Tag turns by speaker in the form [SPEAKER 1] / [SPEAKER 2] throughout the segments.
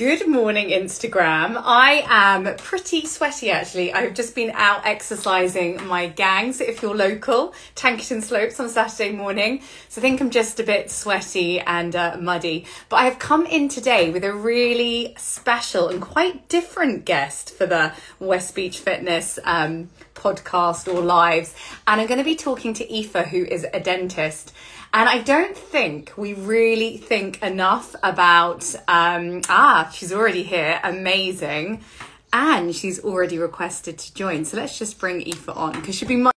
[SPEAKER 1] Good morning, Instagram. I am pretty sweaty actually. I've just been out exercising my gangs if you're local, Tankerton Slopes on Saturday morning. So I think I'm just a bit sweaty and uh, muddy. But I have come in today with a really special and quite different guest for the West Beach Fitness um, podcast or lives. And I'm going to be talking to Aoife, who is a dentist. And I don't think we really think enough about, um, ah, she's already here, amazing. And she's already requested to join. So let's just bring Aoife on because she'll be my.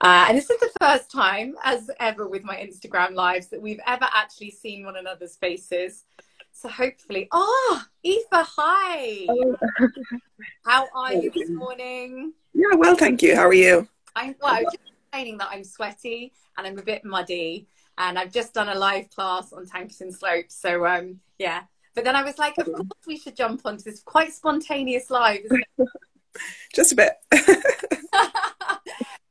[SPEAKER 1] Uh, and this is the first time, as ever, with my Instagram lives that we've ever actually seen one another's faces. So hopefully, oh, Aoife, hi. Oh. How are you this morning?
[SPEAKER 2] Yeah, well, thank you. How are you?
[SPEAKER 1] I'm well. Just complaining that I'm sweaty and I'm a bit muddy and I've just done a live class on Tankerton Slopes. So um, yeah, but then I was like, of course we should jump onto this quite spontaneous live.
[SPEAKER 2] just a bit.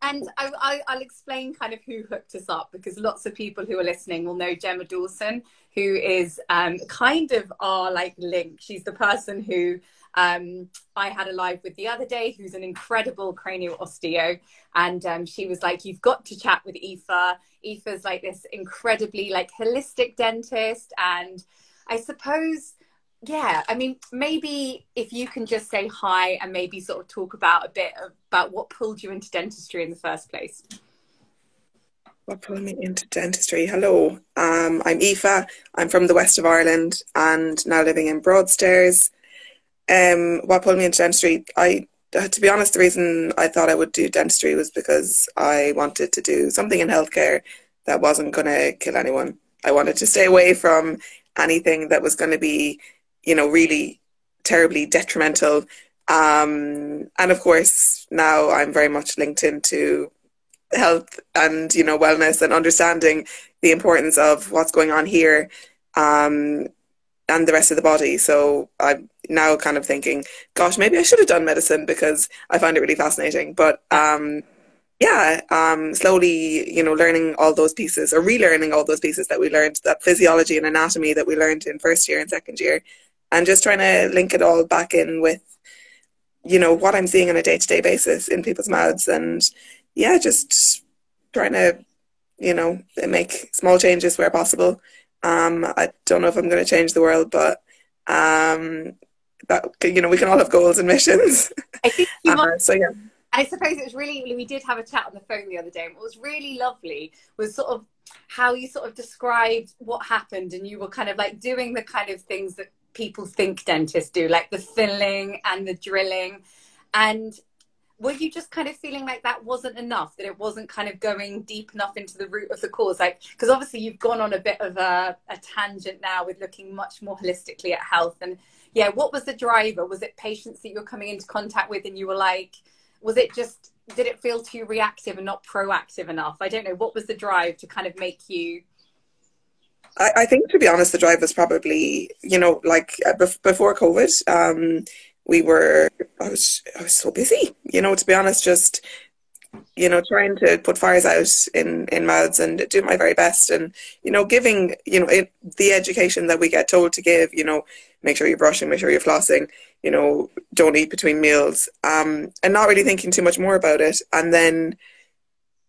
[SPEAKER 1] and I, will explain kind of who hooked us up because lots of people who are listening will know Gemma Dawson, who is um, kind of our like link. She's the person who um, I had a live with the other day, who's an incredible cranial osteo, and um, she was like, "You've got to chat with Aoife. Aoife's like this incredibly like holistic dentist, and I suppose." Yeah, I mean, maybe if you can just say hi and maybe sort of talk about a bit about what pulled you into dentistry in the first place.
[SPEAKER 2] What pulled me into dentistry? Hello, um, I'm Aoife. I'm from the west of Ireland and now living in Broadstairs. Um, what pulled me into dentistry? I, to be honest, the reason I thought I would do dentistry was because I wanted to do something in healthcare that wasn't going to kill anyone. I wanted to stay away from anything that was going to be, you know, really terribly detrimental. Um, and of course, now I'm very much linked into health and you know wellness and understanding the importance of what's going on here um, and the rest of the body. So I'm now kind of thinking, gosh, maybe I should have done medicine because I find it really fascinating. But um, yeah, um, slowly, you know, learning all those pieces or relearning all those pieces that we learned, that physiology and anatomy that we learned in first year and second year, and just trying to link it all back in with, you know, what I'm seeing on a day to day basis in people's mouths. And yeah, just trying to, you know, make small changes where possible um, I don't know if I'm going to change the world, but um, that you know we can all have goals and missions.
[SPEAKER 1] I think uh, so. Yeah. I suppose it was really we did have a chat on the phone the other day, and what was really lovely was sort of how you sort of described what happened, and you were kind of like doing the kind of things that people think dentists do, like the filling and the drilling, and were you just kind of feeling like that wasn't enough that it wasn't kind of going deep enough into the root of the cause like because obviously you've gone on a bit of a, a, tangent now with looking much more holistically at health and yeah what was the driver was it patients that you were coming into contact with and you were like was it just did it feel too reactive and not proactive enough i don't know what was the drive to kind of make you
[SPEAKER 2] I, I think, to be honest, the drive was probably, you know, like uh, before COVID, um, we were I was I was so busy, you know, to be honest, just you know, trying to put fires out in in mouths and do my very best, and you know, giving you know it, the education that we get told to give. You know, make sure you're brushing, make sure you're flossing. You know, don't eat between meals, um, and not really thinking too much more about it. And then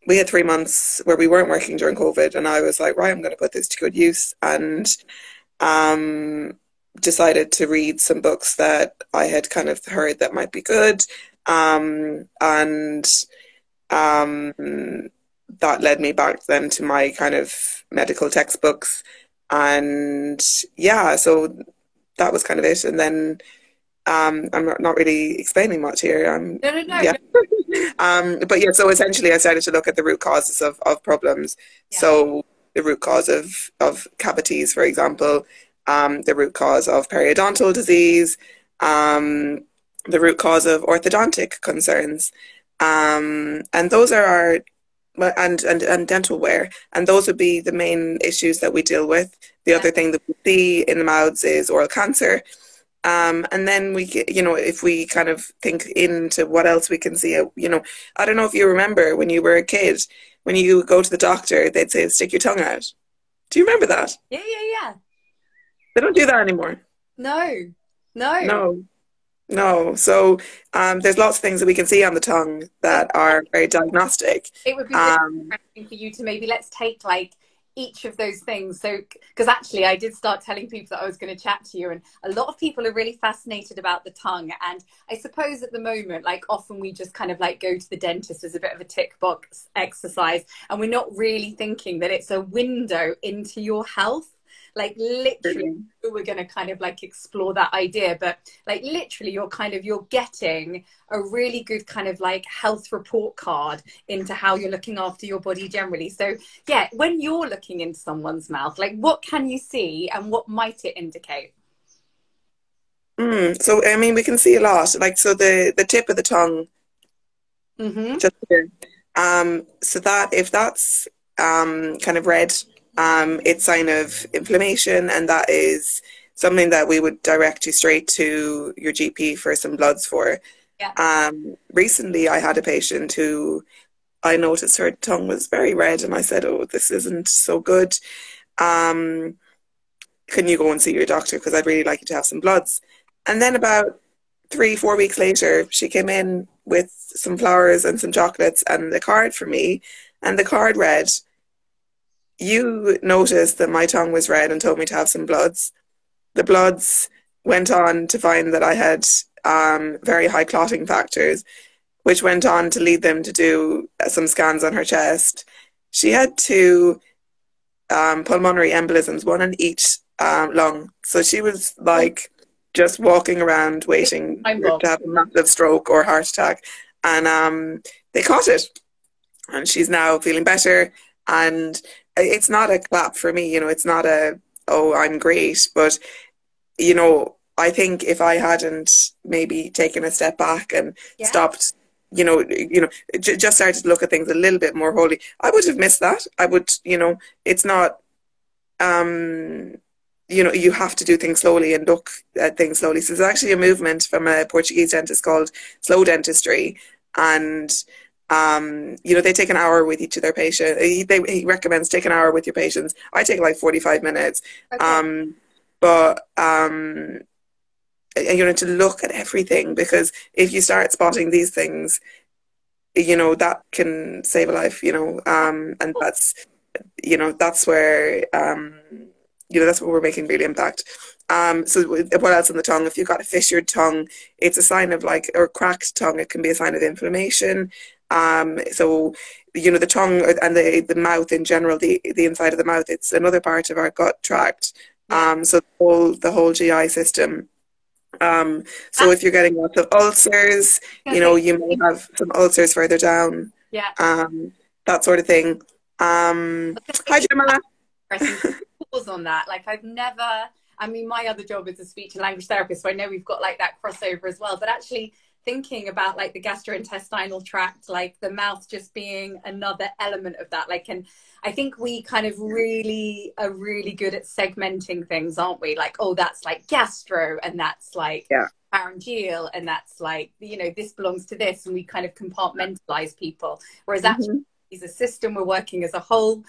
[SPEAKER 2] we had three months where we weren't working during COVID, and I was like, right, I'm going to put this to good use, and um, decided to read some books that I had kind of heard that might be good. Um, and um, that led me back then to my kind of medical textbooks. And yeah, so that was kind of it. And then um, I'm not really explaining much here.
[SPEAKER 1] Um, no, no, no.
[SPEAKER 2] Yeah. um, but yeah, so essentially I started to look at the root causes of, of problems. Yeah. So the root cause of, of cavities, for example, um, the root cause of periodontal disease, um, the root cause of orthodontic concerns. Um, and those are our, and, and, and dental wear. And those would be the main issues that we deal with. The other thing that we see in the mouths is oral cancer. Um, and then we, you know, if we kind of think into what else we can see, uh, you know, I don't know if you remember when you were a kid, when you go to the doctor, they'd say, stick your tongue out. Do you remember that?
[SPEAKER 1] Yeah, yeah, yeah.
[SPEAKER 2] They don't do that anymore.
[SPEAKER 1] No. No.
[SPEAKER 2] No. No. So um, there's lots of things that we can see on the tongue that are very diagnostic.
[SPEAKER 1] It would be um, interesting for you to maybe let's take like each of those things. So, because actually, I did start telling people that I was going to chat to you, and a lot of people are really fascinated about the tongue. And I suppose at the moment, like often we just kind of like go to the dentist as a bit of a tick box exercise, and we're not really thinking that it's a window into your health like literally we're going to kind of like explore that idea but like literally you're kind of you're getting a really good kind of like health report card into how you're looking after your body generally. So yeah when you're looking into someone's mouth like what can you see and what might it indicate?
[SPEAKER 2] Mm, so i mean we can see a lot. Like so the the tip of the tongue.
[SPEAKER 1] Mm-hmm.
[SPEAKER 2] just here um so that if that's um kind of red um, it's sign of inflammation, and that is something that we would direct you straight to your GP for some bloods for.
[SPEAKER 1] Yeah.
[SPEAKER 2] Um, recently, I had a patient who I noticed her tongue was very red, and I said, "Oh, this isn't so good. Um, can you go and see your doctor? Because I'd really like you to have some bloods." And then about three, four weeks later, she came in with some flowers and some chocolates and a card for me, and the card read, you noticed that my tongue was red and told me to have some bloods. The bloods went on to find that I had um, very high clotting factors, which went on to lead them to do some scans on her chest. She had two um, pulmonary embolisms, one in each um, lung. So she was like just walking around waiting to have a massive stroke or heart attack. And um, they caught it. And she's now feeling better. And it's not a clap for me, you know, it's not a, oh, I'm great. But, you know, I think if I hadn't maybe taken a step back and yeah. stopped, you know, you know, j- just started to look at things a little bit more wholly, I would have missed that. I would, you know, it's not, um, you know, you have to do things slowly and look at things slowly. So there's actually a movement from a Portuguese dentist called slow dentistry, and um, you know, they take an hour with each of their patients. He, they, he recommends take an hour with your patients. I take like 45 minutes. Okay. Um, but, um, you know, to look at everything because if you start spotting these things, you know, that can save a life, you know, um, and that's, you know, that's where, um, you know, that's where we're making real impact. Um, so what else on the tongue? If you've got a fissured tongue, it's a sign of like, or cracked tongue, it can be a sign of inflammation. Um, so, you know, the tongue and the, the mouth in general, the, the inside of the mouth, it's another part of our gut tract. Um, so the whole, the whole GI system. Um, so if you're getting lots of ulcers, you know, you may have some ulcers further down.
[SPEAKER 1] Yeah.
[SPEAKER 2] Um, that sort of thing. Um, hi, Gemma.
[SPEAKER 1] Pause on that. Like I've never, I mean, my other job is a speech and language therapist, so I know we've got like that crossover as well. But actually, thinking about like the gastrointestinal tract, like the mouth just being another element of that. Like, and I think we kind of really are really good at segmenting things, aren't we? Like, oh, that's like gastro, and that's like
[SPEAKER 2] yeah.
[SPEAKER 1] pharyngeal, and that's like you know this belongs to this, and we kind of compartmentalize people. Whereas mm-hmm. actually, as a system, we're working as a whole.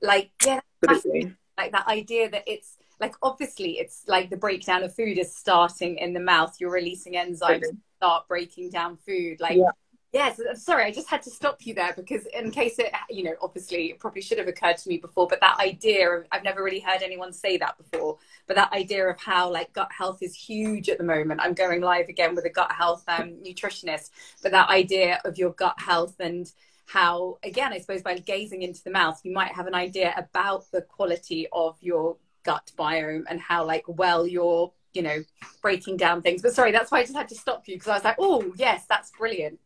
[SPEAKER 1] Like, yeah, like that idea that it's like obviously it's like the breakdown of food is starting in the mouth. You're releasing enzymes start breaking down food like yeah. Yes, sorry, I just had to stop you there because in case it, you know, obviously it probably should have occurred to me before, but that idea of, I've never really heard anyone say that before, but that idea of how like gut health is huge at the moment. I'm going live again with a gut health um, nutritionist, but that idea of your gut health and how, again, I suppose by gazing into the mouth, you might have an idea about the quality of your gut biome and how like well you're you know, breaking down things. But sorry, that's why I just had to stop you because I was like, oh, yes, that's brilliant.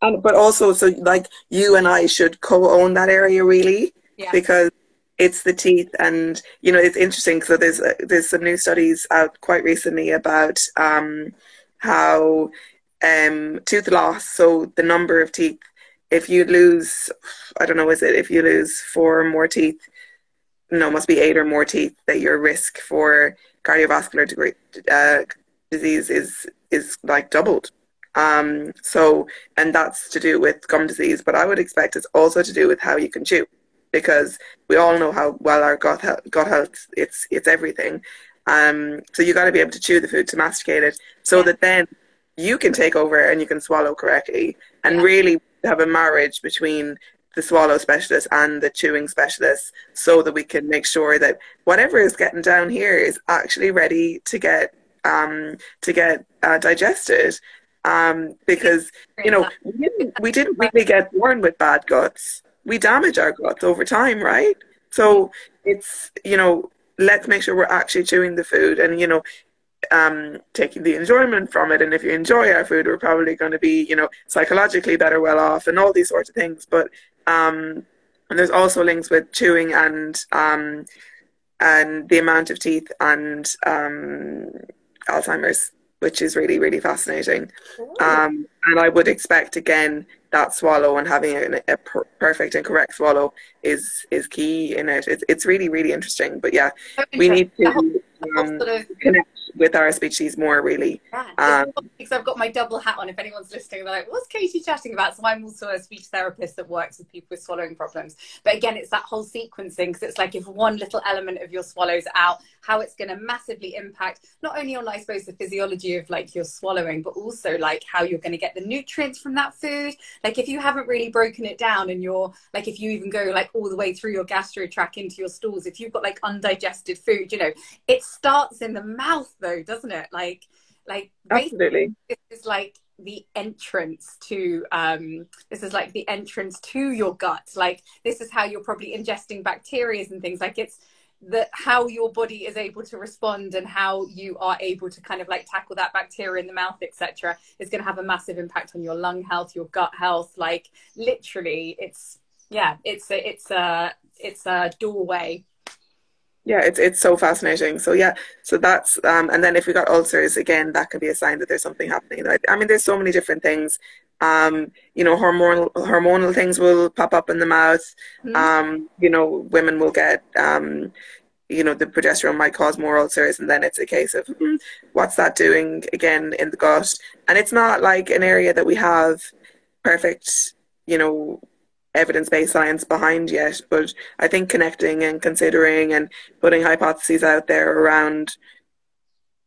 [SPEAKER 2] And but also, so like you and I should co-own that area really,
[SPEAKER 1] yeah.
[SPEAKER 2] because it's the teeth, and you know, it's interesting. So there's uh, there's some new studies out quite recently about um, how um, tooth loss, so the number of teeth, if you lose, I don't know, is it if you lose four or more teeth, no, must be eight or more teeth that your risk for cardiovascular degree, uh, disease is is like doubled. Um, so, and that's to do with gum disease, but I would expect it's also to do with how you can chew, because we all know how well our gut health, gut health it's it's everything. Um, so you got to be able to chew the food to masticate it, so yeah. that then you can take over and you can swallow correctly, and yeah. really have a marriage between the swallow specialist and the chewing specialist, so that we can make sure that whatever is getting down here is actually ready to get um, to get uh, digested. Um, because you know we didn't, we didn't really get born with bad guts. We damage our guts over time, right? So it's you know let's make sure we're actually chewing the food and you know um, taking the enjoyment from it and if you enjoy our food we're probably going to be you know psychologically better well off and all these sorts of things but um, and there's also links with chewing and um, and the amount of teeth and um, Alzheimer's which is really really fascinating um, and I would expect again that swallow and having a, a per- perfect and correct swallow is is key in it. It's it's really really interesting. But yeah, we need to um, connect with our species more really.
[SPEAKER 1] Yeah, um, because I've got my double hat on. If anyone's listening, they're like, "What's Katie chatting about?" So I'm also a speech therapist that works with people with swallowing problems. But again, it's that whole sequencing because it's like if one little element of your swallows out, how it's going to massively impact not only on I suppose the physiology of like your swallowing, but also like how you're going to get the nutrients from that food. Like if you haven't really broken it down, and you're like if you even go like all the way through your gastro tract into your stools, if you've got like undigested food, you know, it starts in the mouth though, doesn't it? Like, like
[SPEAKER 2] absolutely,
[SPEAKER 1] this is like the entrance to um this is like the entrance to your gut. Like this is how you're probably ingesting bacteria and things. Like it's that how your body is able to respond and how you are able to kind of like tackle that bacteria in the mouth etc is going to have a massive impact on your lung health your gut health. Like literally it's yeah it's a it's a it's a doorway
[SPEAKER 2] yeah it's it's so fascinating. So yeah so that's um and then if we got ulcers again that could be a sign that there's something happening. I, mean there's so many different things. Um you know hormonal hormonal things will pop up in the mouth. Mm-hmm. um you know women will get um you know the progesterone might cause more ulcers and then it's a case of hmm, what's that doing again in the gut? And it's not like an area that we have perfect you know evidence-based science behind yet but i think connecting and considering and putting hypotheses out there around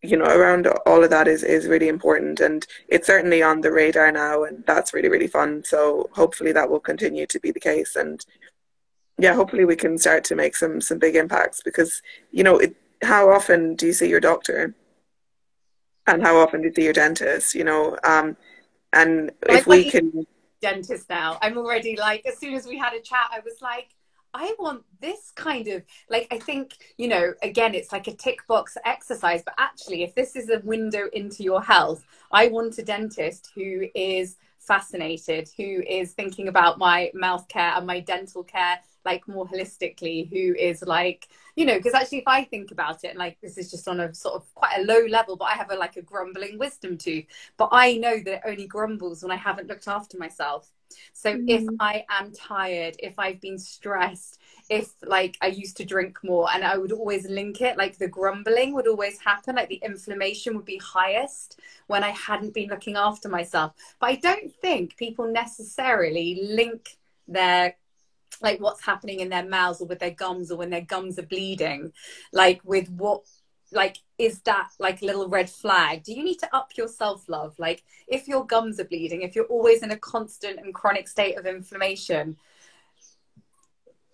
[SPEAKER 2] you know around all of that is is really important. And it's certainly on the radar now and that's really really fun. So hopefully that will continue to be the case. And yeah hopefully we can start to make some some big impacts because you know it, how often do you see your doctor? And how often do you see your dentist you know? Um and if we can
[SPEAKER 1] dentist now. I'm already like, as soon as we had a chat, I was like, I want this kind of like I think you know again it's like a tick box exercise but actually if this is a window into your health I want a dentist who is fascinated who is thinking about my mouth care and my dental care like more holistically who is like you know because actually if i think about it and like this is just on a sort of quite a low level but i have a like a grumbling wisdom tooth but i know that it only grumbles when i haven't looked after myself. So mm. if i am tired if i've been stressed if like i used to drink more and i would always link it like the grumbling would always happen like the inflammation would be highest when i hadn't been looking after myself. But i don't think people necessarily link their like what's happening in their mouths or with their gums or when their gums are bleeding like with what like is that like a little red flag? Do you need to up your self love like if your gums are bleeding if you're always in a constant and chronic state of inflammation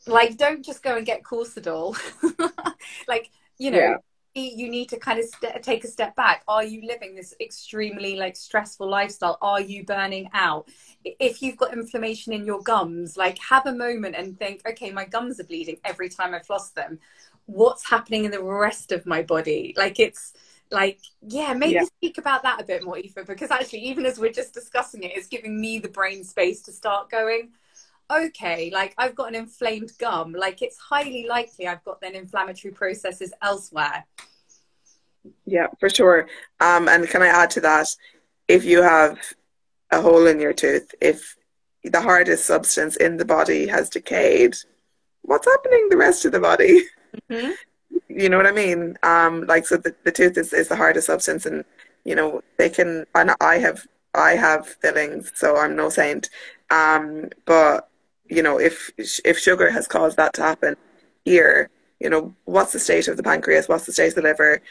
[SPEAKER 1] like don't just go and get cortisol. Like you know yeah you need to kind of st- take a step back. Are you living this extremely like stressful lifestyle? Are you burning out? If you've got inflammation in your gums like have a moment and think okay my gums are bleeding every time i floss them. What's happening in the rest of my body? Like it's like yeah maybe yeah. speak about that a bit more Aoife because actually even as we're just discussing it it's giving me the brain space to start going okay, like I've got an inflamed gum, like it's highly likely I've got then inflammatory processes elsewhere.
[SPEAKER 2] Yeah, for sure. Um, and can I add to that? If you have a hole in your tooth, if the hardest substance in the body has decayed, what's happening the rest of the body? Mm-hmm. You know what I mean? Um, like so, the, the tooth is, is the hardest substance, and you know they can. And I have I have fillings, so I'm no saint. Um, but you know, if if sugar has caused that to happen here, you know, what's the state of the pancreas, what's the state of the liver,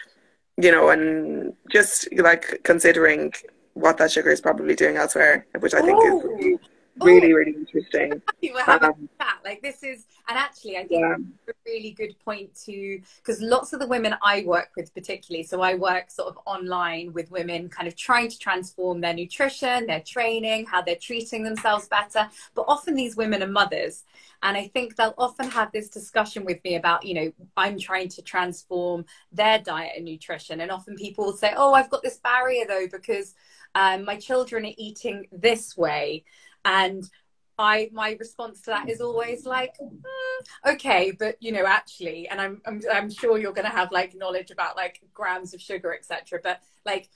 [SPEAKER 2] you know, and just like considering what that sugar is probably doing elsewhere, which I think is really, really, really interesting.
[SPEAKER 1] We're having um, chat. Like this is, and actually, I think yeah. a really good point to because lots of the women I work with, particularly, so I work sort of online with women, kind of trying to transform their nutrition, their training, how they're treating themselves better. But often these women are mothers, and I think they'll often have this discussion with me about, you know, I'm trying to transform their diet and nutrition, and often people will say, "Oh, I've got this barrier though because." um, my children are eating this way and I my response to that is always like, mm, okay, but you know, actually, and I'm I'm, I'm sure you're going to have like knowledge about like grams of sugar, etc. But like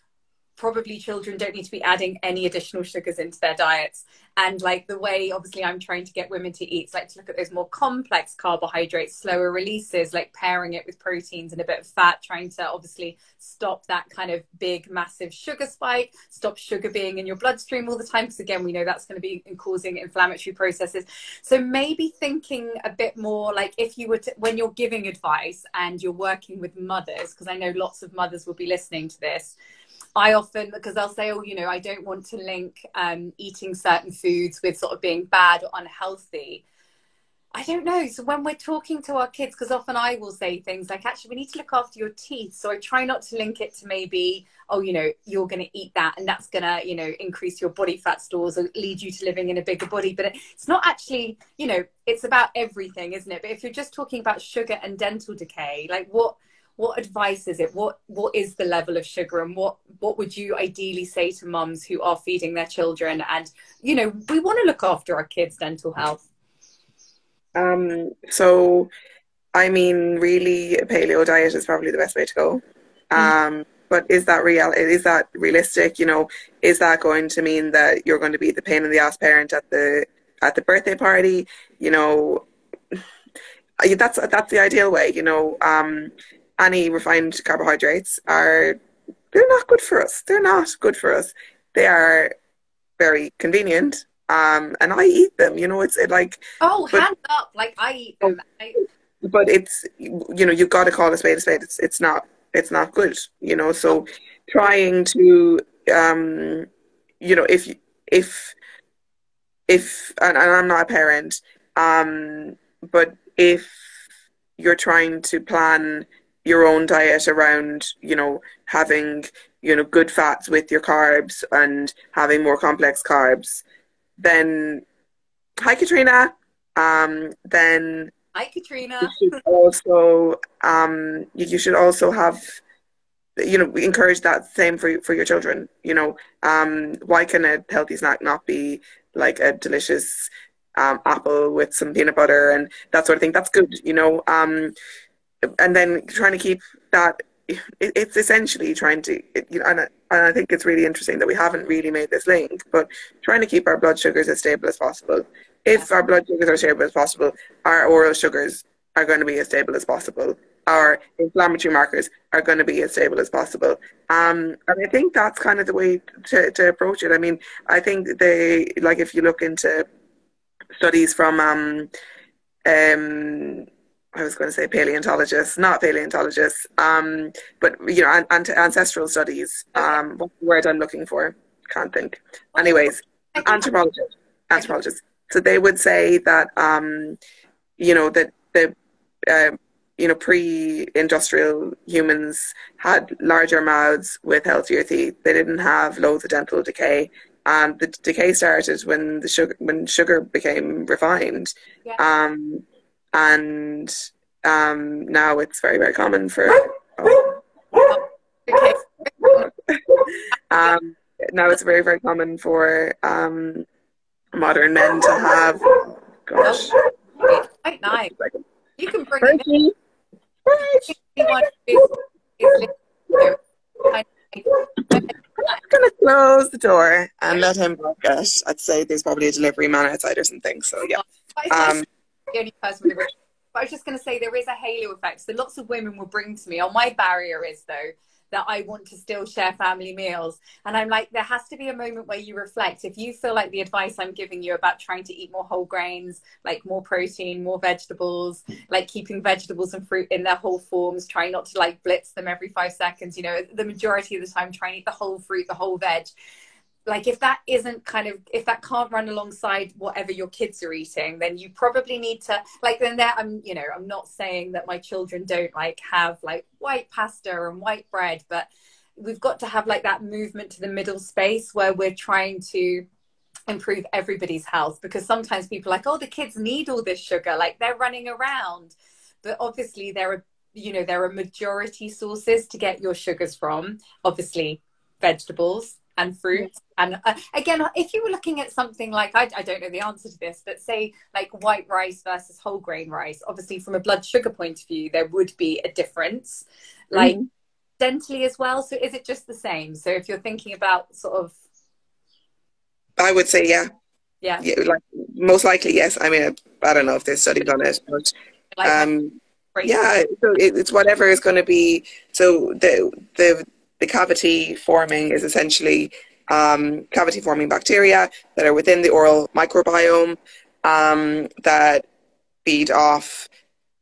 [SPEAKER 1] probably children don't need to be adding any additional sugars into their diets. And like the way, obviously, I'm trying to get women to eat, is like to look at those more complex carbohydrates, slower releases, like pairing it with proteins and a bit of fat, trying to obviously stop that kind of big, massive sugar spike, stop sugar being in your bloodstream all the time. Because again, we know that's going to be causing inflammatory processes. So maybe thinking a bit more like if you were to, when you're giving advice and you're working with mothers, because I know lots of mothers will be listening to this I often, because they'll say, oh, you know, I don't want to link um, eating certain foods with sort of being bad or unhealthy. I don't know. So when we're talking to our kids, because often I will say things like, actually, we need to look after your teeth. So I try not to link it to maybe, oh, you know, you're going to eat that and that's going to, you know, increase your body fat stores or lead you to living in a bigger body. But it's not actually, you know, it's about everything, isn't it? But if you're just talking about sugar and dental decay, like what, what advice is it? What what is the level of sugar and what what would you ideally say to mums who are feeding their children? And you know we want to look after our kids dental health.
[SPEAKER 2] Um so i mean really a paleo diet is probably the best way to go. Mm. um but is that real is that realistic? You know is that going to mean that you're going to be the pain in the ass parent at the at the birthday party? You know that's that's the ideal way you know um any refined carbohydrates are they're not good for us. They're not good for us. They are very convenient. Um, and I eat them, you know, it's it like
[SPEAKER 1] Oh, but, hands up, like I eat them. I...
[SPEAKER 2] But it's you know, you've got to call a spade a spade. It's it's not it's not good, you know. So trying to um you know, if if if and, and I'm not a parent, um, but if you're trying to plan your own diet around, you know, having, you know, good fats with your carbs and having more complex carbs, then hi Katrina. Um, then
[SPEAKER 1] hi Katrina.
[SPEAKER 2] You also um, you should also have you know we encourage that same for for your children. You know, um, why can a healthy snack not be like a delicious um, apple with some peanut butter and that sort of thing? That's good. You know, um, and then trying to keep that it's essentially trying to you know and, and I think it's really interesting that we haven't really made this link but trying to keep our blood sugars as stable as possible. If our blood sugars are stable as possible our oral sugars are going to be as stable as possible. Our inflammatory markers are going to be as stable as possible. Um, and I think that's kind of the way to, to approach it. I mean I think they like if you look into studies from um, um, I was going to say paleontologists, not paleontologists, um, but you know, an, ancestral studies. Um, what word I'm looking for? Can't think. Anyways, anthropologists, anthropologists. So they would say that, um, you know, that the, uh, you know, pre-industrial humans had larger mouths with healthier teeth. They didn't have loads of dental decay. And the decay started when the sugar when sugar became refined. Yeah. Um, and um, now it's very very common for. Oh. um, now it's very very common for um, modern men to have. Gosh.
[SPEAKER 1] Quite nice. You can bring
[SPEAKER 2] Bertie. I'm gonna close the door and let him walk it. I'd say there's probably a delivery man outside or something. So yeah. Um,
[SPEAKER 1] the only person with a. But I was just going to say there is a halo effect. So lots of women will bring to me. Oh, my barrier is though that I want to still share family meals. And I'm like, there has to be a moment where you reflect. If you feel like the advice I'm giving you about trying to eat more whole grains, like more protein, more vegetables, like keeping vegetables and fruit in their whole forms, trying not to like blitz them every five seconds, you know, the majority of the time, trying to eat the whole fruit, the whole veg like if that isn't kind of if that can't run alongside whatever your kids are eating then you probably need to like then there i'm you know i'm not saying that my children don't like have like white pasta and white bread but we've got to have like that movement to the middle space where we're trying to improve everybody's health because sometimes people are like oh the kids need all this sugar like they're running around. But obviously there are you know there are majority sources to get your sugars from obviously vegetables and fruits. And uh, again, if you were looking at something like, I, I, don't know the answer to this, but say like white rice versus whole grain rice, obviously from a blood sugar point of view, there would be a difference. Like mm-hmm. dentally as well. So is it just the same? So if you're thinking about sort of.
[SPEAKER 2] I would say, yeah.
[SPEAKER 1] Yeah.
[SPEAKER 2] yeah like, most likely, yes. I mean, I don't know if they studied on it, but. Um, yeah, so it's whatever is going to be. So the the the cavity forming is essentially um, cavity forming bacteria that are within the oral microbiome um, that feed off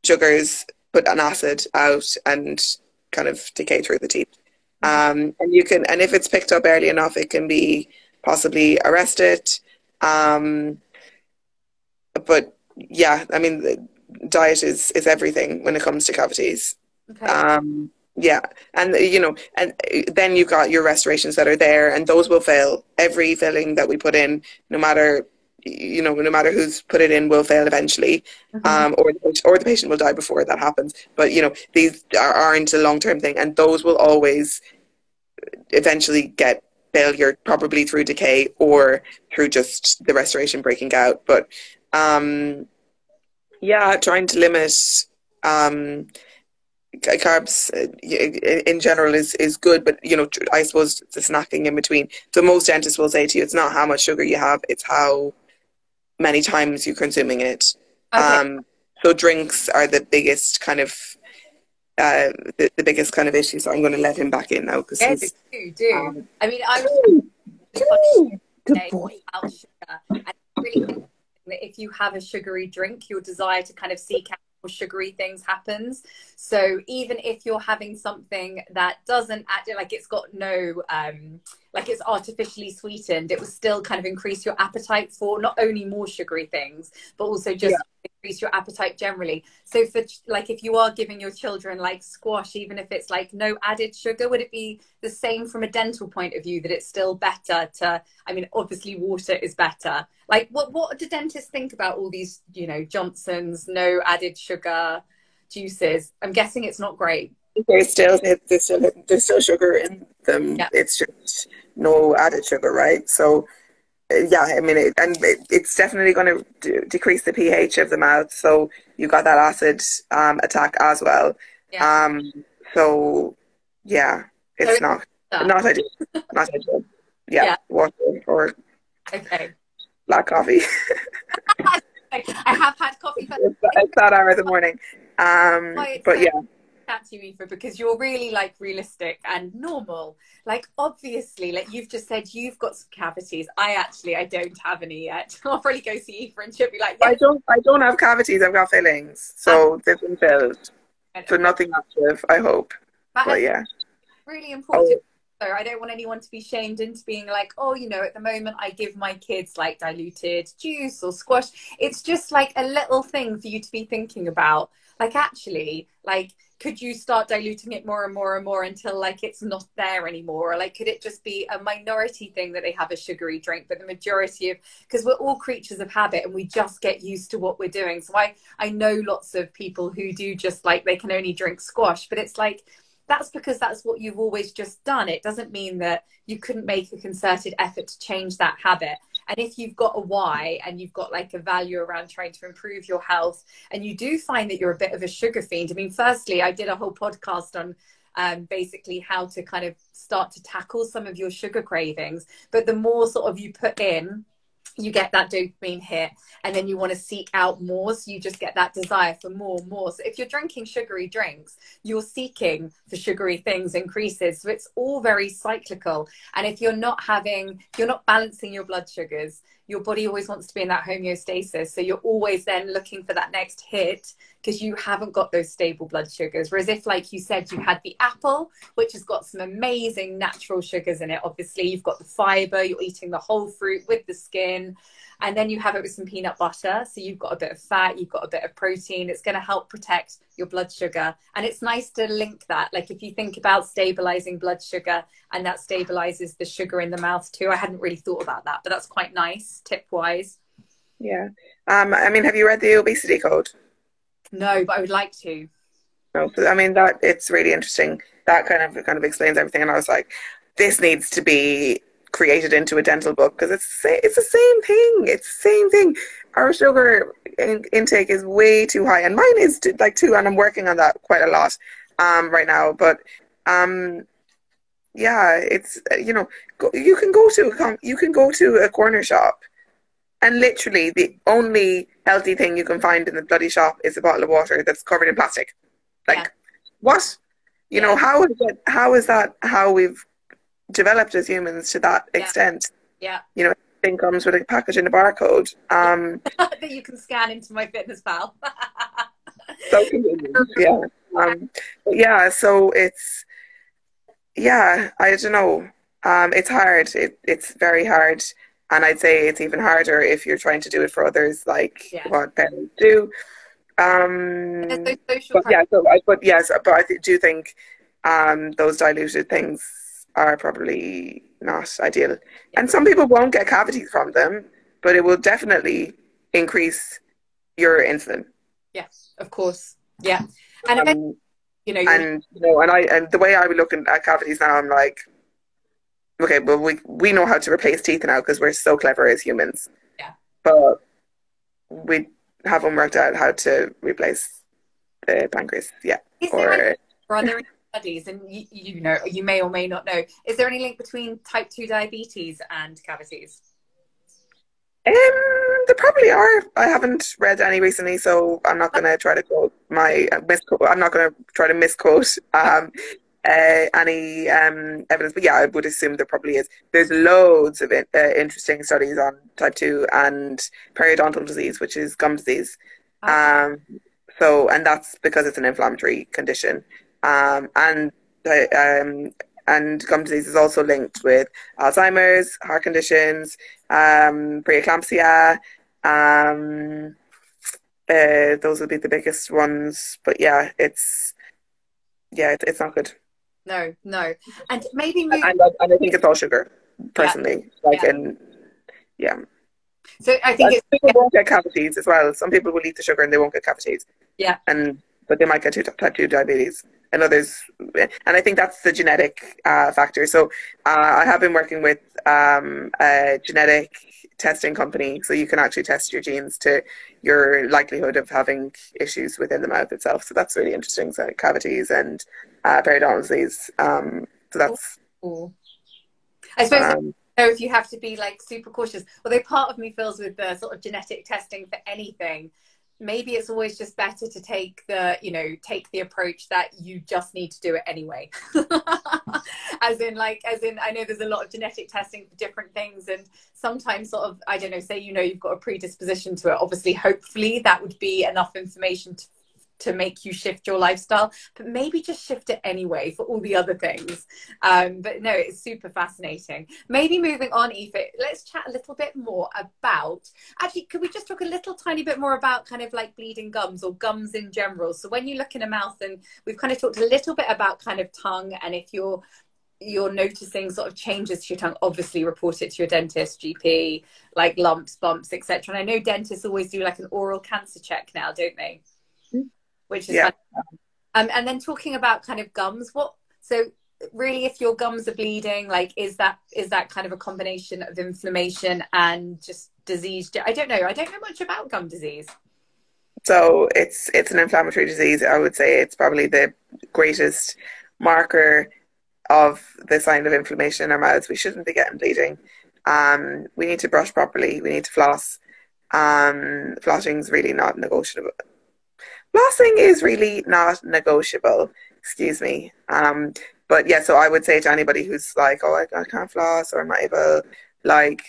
[SPEAKER 2] sugars, put an acid out, and kind of decay through the teeth. Um, and you can, and if it's picked up early enough, it can be possibly arrested. Um, but yeah, I mean, diet is is everything when it comes to cavities. Okay. Yeah, and you know, and then you've got your restorations that are there, and those will fail. Every filling that we put in, no matter you know, no matter who's put it in, will fail eventually, mm-hmm. um, or the, or the patient will die before that happens. But you know, these are, aren't a long term thing, and those will always eventually get failure, probably through decay or through just the restoration breaking out. But um, yeah, trying to limit. Um, carbs uh, in general is, is good, but you know, I suppose the snacking in between. So most dentists will say to you, it's not how much sugar you have, it's how many times you're consuming it. Okay. Um, so drinks are the biggest kind of uh, the, the biggest kind of issue. So I'm going to let him back in now
[SPEAKER 1] because yes, do do. Um, I mean, I
[SPEAKER 2] good boy.
[SPEAKER 1] Sugar, and really if you have a sugary drink, your desire to kind of seek out sugary things happens so even if you're having something that doesn't act like it's got no um like it's artificially sweetened it will still kind of increase your appetite for not only more sugary things but also just yeah. Increase your appetite generally so for like if you are giving your children like squash even if it's like no added sugar would it be the same from a dental point of view that it's still better to i mean obviously water is better like, what what do dentists think about all these, you know, Robinson's, no added sugar juices? I'm guessing it's not great.
[SPEAKER 2] There's still there's still there's still sugar in them. Yeah. It's just no added sugar, right? So yeah, I mean, it, and it, it's definitely going to decrease the pH of the mouth. So you got that acid um, attack as well. Yeah. Um, so yeah, it's so not not ideal. not ideal. Yeah, yeah, water or
[SPEAKER 1] okay
[SPEAKER 2] black coffee.
[SPEAKER 1] I have had coffee. For-
[SPEAKER 2] it's that hour of the morning. Um, but yeah.
[SPEAKER 1] That's you, Aoife, because you're really like realistic and normal. Like obviously, like you've just said, you've got some cavities. I actually, I don't have any yet. I'll probably go see Aoife and she'll be like,
[SPEAKER 2] yeah. I don't, I don't have cavities. I've got fillings, so um, they've been filled. So nothing active. I hope. but yeah,
[SPEAKER 1] really important. Oh so I don't want anyone to be shamed into being like, oh, you know, at the moment I give my kids like diluted juice or squash. It's just like a little thing for you to be thinking about. Like, actually, like, could you start diluting it more and more and more until like it's not there anymore? Or like, could it just be a minority thing that they have a sugary drink, but the majority of, because we're all creatures of habit and we just get used to what we're doing. So I, I know lots of people who do just like, they can only drink squash, but it's like, that's because that's what you've always just done. It doesn't mean that you couldn't make a concerted effort to change that habit. And if you've got a why and you've got like a value around trying to improve your health, and you do find that you're a bit of a sugar fiend. I mean, firstly, I did a whole podcast on um, basically how to kind of start to tackle some of your sugar cravings. But the more sort of you put in, you get that dopamine hit and then you want to seek out more so you just get that desire for more more. So if you're drinking sugary drinks you're seeking for sugary things increases. So it's all very cyclical. And if you're not having you're not balancing your blood sugars your body always wants to be in that homeostasis. So you're always then looking for that next hit because you haven't got those stable blood sugars. Whereas if like you said you had the apple which has got some amazing natural sugars in it obviously you've got the fiber you're eating the whole fruit with the skin and then you have it with some peanut butter. So you've got a bit of fat you've got a bit of protein. It's going to help protect your blood sugar. And it's nice to link that. Like if you think about stabilizing blood sugar and that stabilizes the sugar in the mouth too. I hadn't really thought about that but that's quite nice tip wise
[SPEAKER 2] yeah. Um i mean have you read the obesity code?
[SPEAKER 1] No but i would like to.
[SPEAKER 2] No i mean that it's really interesting. That kind of kind of explains everything. And i was like this needs to be created into a dental book because it's it's the same thing. It's the same thing. Our sugar in, intake is way too high, and mine is like too. And I'm working on that quite a lot um, right now. But um, yeah, it's you know go, you can go to you can go to a corner shop, and literally the only healthy thing you can find in the bloody shop is a bottle of water that's covered in plastic. Like yeah. what? You yeah. know how is it? How is that? How we've developed as humans to that extent.
[SPEAKER 1] Yeah.
[SPEAKER 2] You know, everything comes with a package and a barcode. Um,
[SPEAKER 1] that you can scan into MyFitnessPal.
[SPEAKER 2] so yeah. Um, yeah, so it's, yeah, I don't know. Um, it's hard. It, it's very hard. And I'd say it's even harder if you're trying to do it for others, like yeah. what parents do. Um, but yeah, so I, but yes, but I do think um, those diluted things are probably not ideal. And some people won't get cavities from them, but it will definitely increase your insulin.
[SPEAKER 1] Yes, of course. Yeah. And um, you know,
[SPEAKER 2] and you know, and I and the way I would look at cavities now, I'm like, okay, well, we we know how to replace teeth now because we're so clever as humans.
[SPEAKER 1] Yeah.
[SPEAKER 2] But we haven't worked out how to replace the pancreas yet.
[SPEAKER 1] Is or, there, are there studies, and you, you know, you may or may not know, is there any link between type 2 diabetes and cavities?
[SPEAKER 2] Um, there probably are. I haven't read any recently, so I'm not going to try to quote my uh, misquote. I'm not going to try to misquote um, uh, any um, evidence. But yeah, I would assume there probably is. There's loads of it, uh, interesting studies on type two and periodontal disease, which is gum disease. Um, so, and that's because it's an inflammatory condition. Um, and um, and gum disease is also linked with Alzheimer's, heart conditions, um, preeclampsia. Um, uh, those would be the biggest ones. But yeah, it's yeah, it, it's not good.
[SPEAKER 1] No, no, and maybe
[SPEAKER 2] and, and, and, I think it's all sugar, personally. Yeah. Like yeah. in yeah.
[SPEAKER 1] So I think
[SPEAKER 2] it's, people won't get cavities as well. Some people will eat the sugar and they won't get cavities.
[SPEAKER 1] Yeah,
[SPEAKER 2] and but they might get type two diabetes and others. And I think that's the genetic uh, factor. So uh, I have been working with um, a genetic testing company, so you can actually test your genes to your likelihood of having issues within the mouth itself. So that's really interesting. So cavities and uh, periodontal disease. Um, so that's.
[SPEAKER 1] Cool. I suppose. Um, if you have to be like super cautious, although part of me feels with the sort of genetic testing for anything, maybe it's always just better to take the you know take the approach that you just need to do it anyway. As in like as in i know there's a lot of genetic testing for different things and sometimes sort of i don't know say you know you've got a predisposition to it obviously hopefully that would be enough information to to make you shift your lifestyle, but maybe just shift it anyway for all the other things. Um, but no, it's super fascinating. Maybe moving on, Aoife, let's chat a little bit more about actually, could we just talk a little tiny bit more about kind of like bleeding gums or gums in general? So when you look in a mouth, and we've kind of talked a little bit about kind of tongue, and if you're you're noticing sort of changes to your tongue, obviously report it to your dentist, GP, like lumps, bumps, etc. And I know dentists always do like an oral cancer check now, don't they? Which is
[SPEAKER 2] yeah.
[SPEAKER 1] Um, and then talking about kind of gums, what so really if your gums are bleeding, like is that is that kind of a combination of inflammation and just disease? I don't know. I don't know much about gum disease.
[SPEAKER 2] So it's it's an inflammatory disease. I would say it's probably the greatest marker of the sign of inflammation in our mouths. We shouldn't be getting bleeding Um, we need to brush properly. We need to floss. Um, flossing is really not negotiable. Flossing is really not negotiable. Excuse me. Um, but yeah, so I would say to anybody who's like, oh, I, I can't floss or I'm not able, like,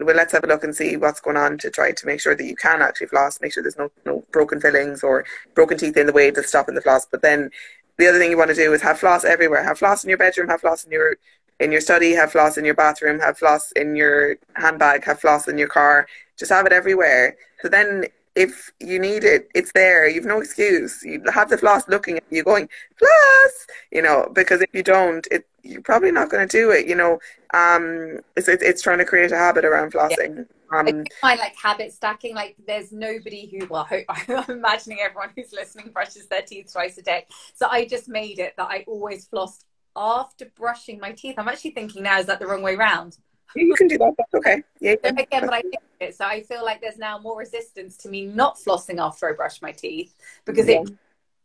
[SPEAKER 2] well, let's have a look and see what's going on to try to make sure that you can actually floss, make sure there's no, no broken fillings or broken teeth in the way that's stopping the floss. But then the other thing you want to do is have floss everywhere. Have floss in your bedroom, have floss in your in your study, have floss in your bathroom, have floss in your handbag, have floss in your car. Just have it everywhere. So then if you need it, it's there. You've no excuse. You have the floss looking at you going, floss, you know, because if you don't, it you're probably not going to do it, you know. Um, it's, it's, it's trying to create a habit around flossing. Yeah. Um,
[SPEAKER 1] I find like habit stacking, like there's nobody who, well, I'm imagining everyone who's listening brushes their teeth twice a day. So I just made it that I always flossed after brushing my teeth. I'm actually thinking now, is that the wrong way round?
[SPEAKER 2] You can do that. That's okay. Yeah.
[SPEAKER 1] So again, but I did it. So I feel like there's now more resistance to me not flossing after I brush my teeth because yeah. it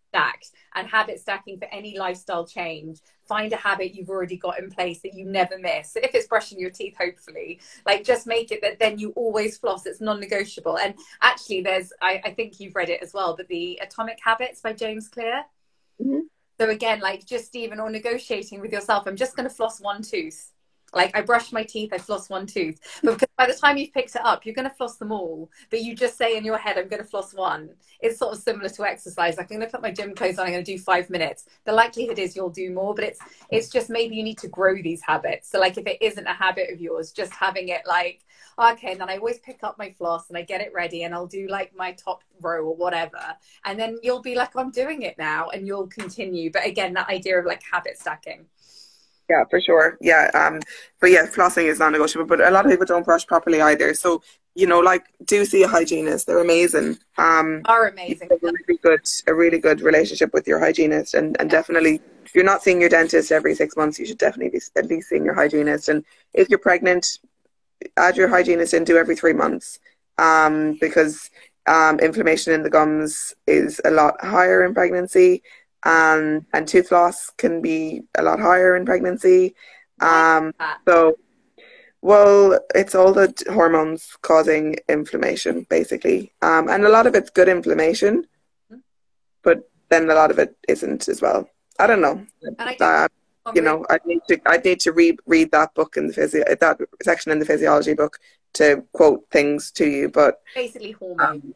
[SPEAKER 1] stacked and habit stacking for any lifestyle change find a habit you've already got in place that you never miss if it's brushing your teeth hopefully like just make it that then you always floss it's non-negotiable and actually there's I, I think you've read it as well but the atomic habits by james clear mm-hmm. so again like just even or negotiating with yourself i'm just going to floss one tooth like I brush my teeth, I floss one tooth. But because by the time you've picked it up, you're going to floss them all. But you just say in your head, I'm going to floss one. It's sort of similar to exercise. Like I'm going to put my gym clothes on, I'm going to do five minutes. The likelihood is you'll do more, but it's it's just maybe you need to grow these habits. So like if it isn't a habit of yours, just having it like okay, and then I always pick up my floss and I get it ready and I'll do like my top row or whatever. And then you'll be like, I'm doing it now and you'll continue. But again, that idea of like habit stacking.
[SPEAKER 2] Yeah, for sure. Yeah. Um, but yeah, flossing is non negotiable. But a lot of people don't brush properly either. So, you know, like do see a hygienist. They're amazing. Um
[SPEAKER 1] are amazing.
[SPEAKER 2] a really good a really good relationship with your hygienist and, and yeah. definitely if you're not seeing your dentist every six months, you should definitely be at least seeing your hygienist. And if you're pregnant, add your hygienist in do every three months. Um, because um, inflammation in the gums is a lot higher in pregnancy um, and tooth loss can be a lot higher in pregnancy. Um, so, well, it's all the hormones causing inflammation, basically, um, and a lot of it's good inflammation, mm-hmm. but then a lot of it isn't as well. I don't know. Uh, you know, I need to I need to read read that book in the physio that section in the physiology book to quote things to you, but
[SPEAKER 1] basically hormone. Um,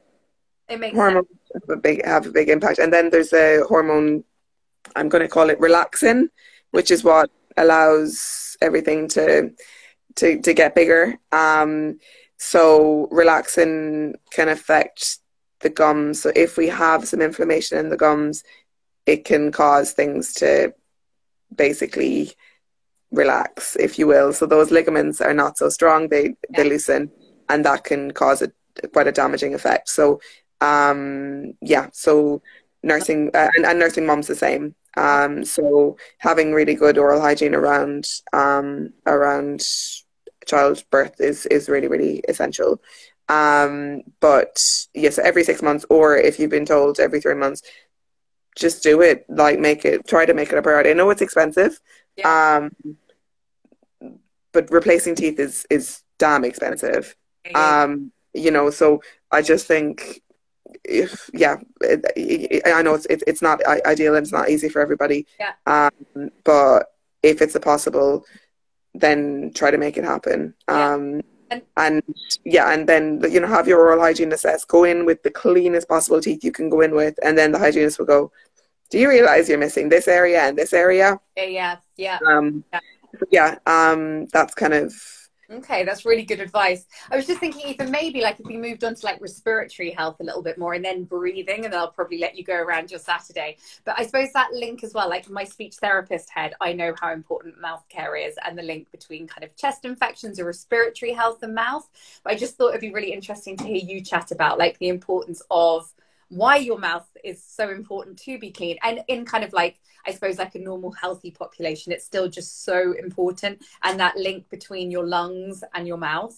[SPEAKER 1] it makes
[SPEAKER 2] hormones have a big have a big impact. And then there's a hormone I'm going to call it relaxin, which is what allows everything to to to get bigger. Um, so relaxin can affect the gums. So if we have some inflammation in the gums, it can cause things to basically relax, if you will. So those ligaments are not so strong; they yeah. they loosen, and that can cause a quite a damaging effect. So um, yeah, so nursing uh, and, and, nursing moms the same. Um, so having really good oral hygiene around um, around childbirth is is really really essential. Um, but yes, every six months, or if you've been told every three months, just do it. Like make it, try to make it a priority. I know it's expensive, yeah. um, but replacing teeth is is damn expensive. Um, you know, so I just think if yeah, I know it's it, it's not ideal and it's not easy for everybody.
[SPEAKER 1] Yeah.
[SPEAKER 2] Um, but if it's a possible, then try to make it happen. Yeah. Um, and, and yeah, and then you know have your oral hygiene assessed. Go in with the cleanest possible teeth you can go in with, and then the hygienist will go. Do you realize you're missing this area and this area?
[SPEAKER 1] Yeah, yeah, yeah.
[SPEAKER 2] Um, yeah. yeah um, that's kind of
[SPEAKER 1] Okay, that's really good advice. I was just thinking, even maybe like if we moved on to like respiratory health a little bit more and then breathing, and then I'll probably let you go around your Saturday. But I suppose that link as well, like my speech therapist head, I know how important mouth care is and the link between kind of chest infections or respiratory health and mouth. But I just thought it'd be really interesting to hear you chat about like the importance of why your mouth is so important to be clean. And in kind of like i suppose like a normal healthy population it's still just so important. And that link between your lungs and your mouth.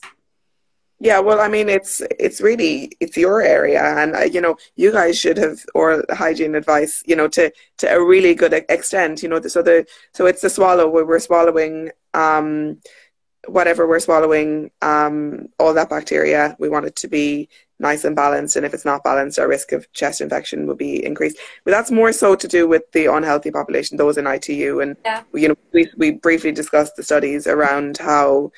[SPEAKER 2] Yeah well i mean it's it's really it's your area. And uh, you know you guys should have oral hygiene advice you know to to a really good extent you know so the so it's the swallow where we're swallowing um whatever we're swallowing, um, all that bacteria, we want it to be nice and balanced. And if it's not balanced, our risk of chest infection will be increased. But that's more so to do with the unhealthy population, those in ITU. And
[SPEAKER 1] Yeah.
[SPEAKER 2] you know, we we briefly discussed the studies around how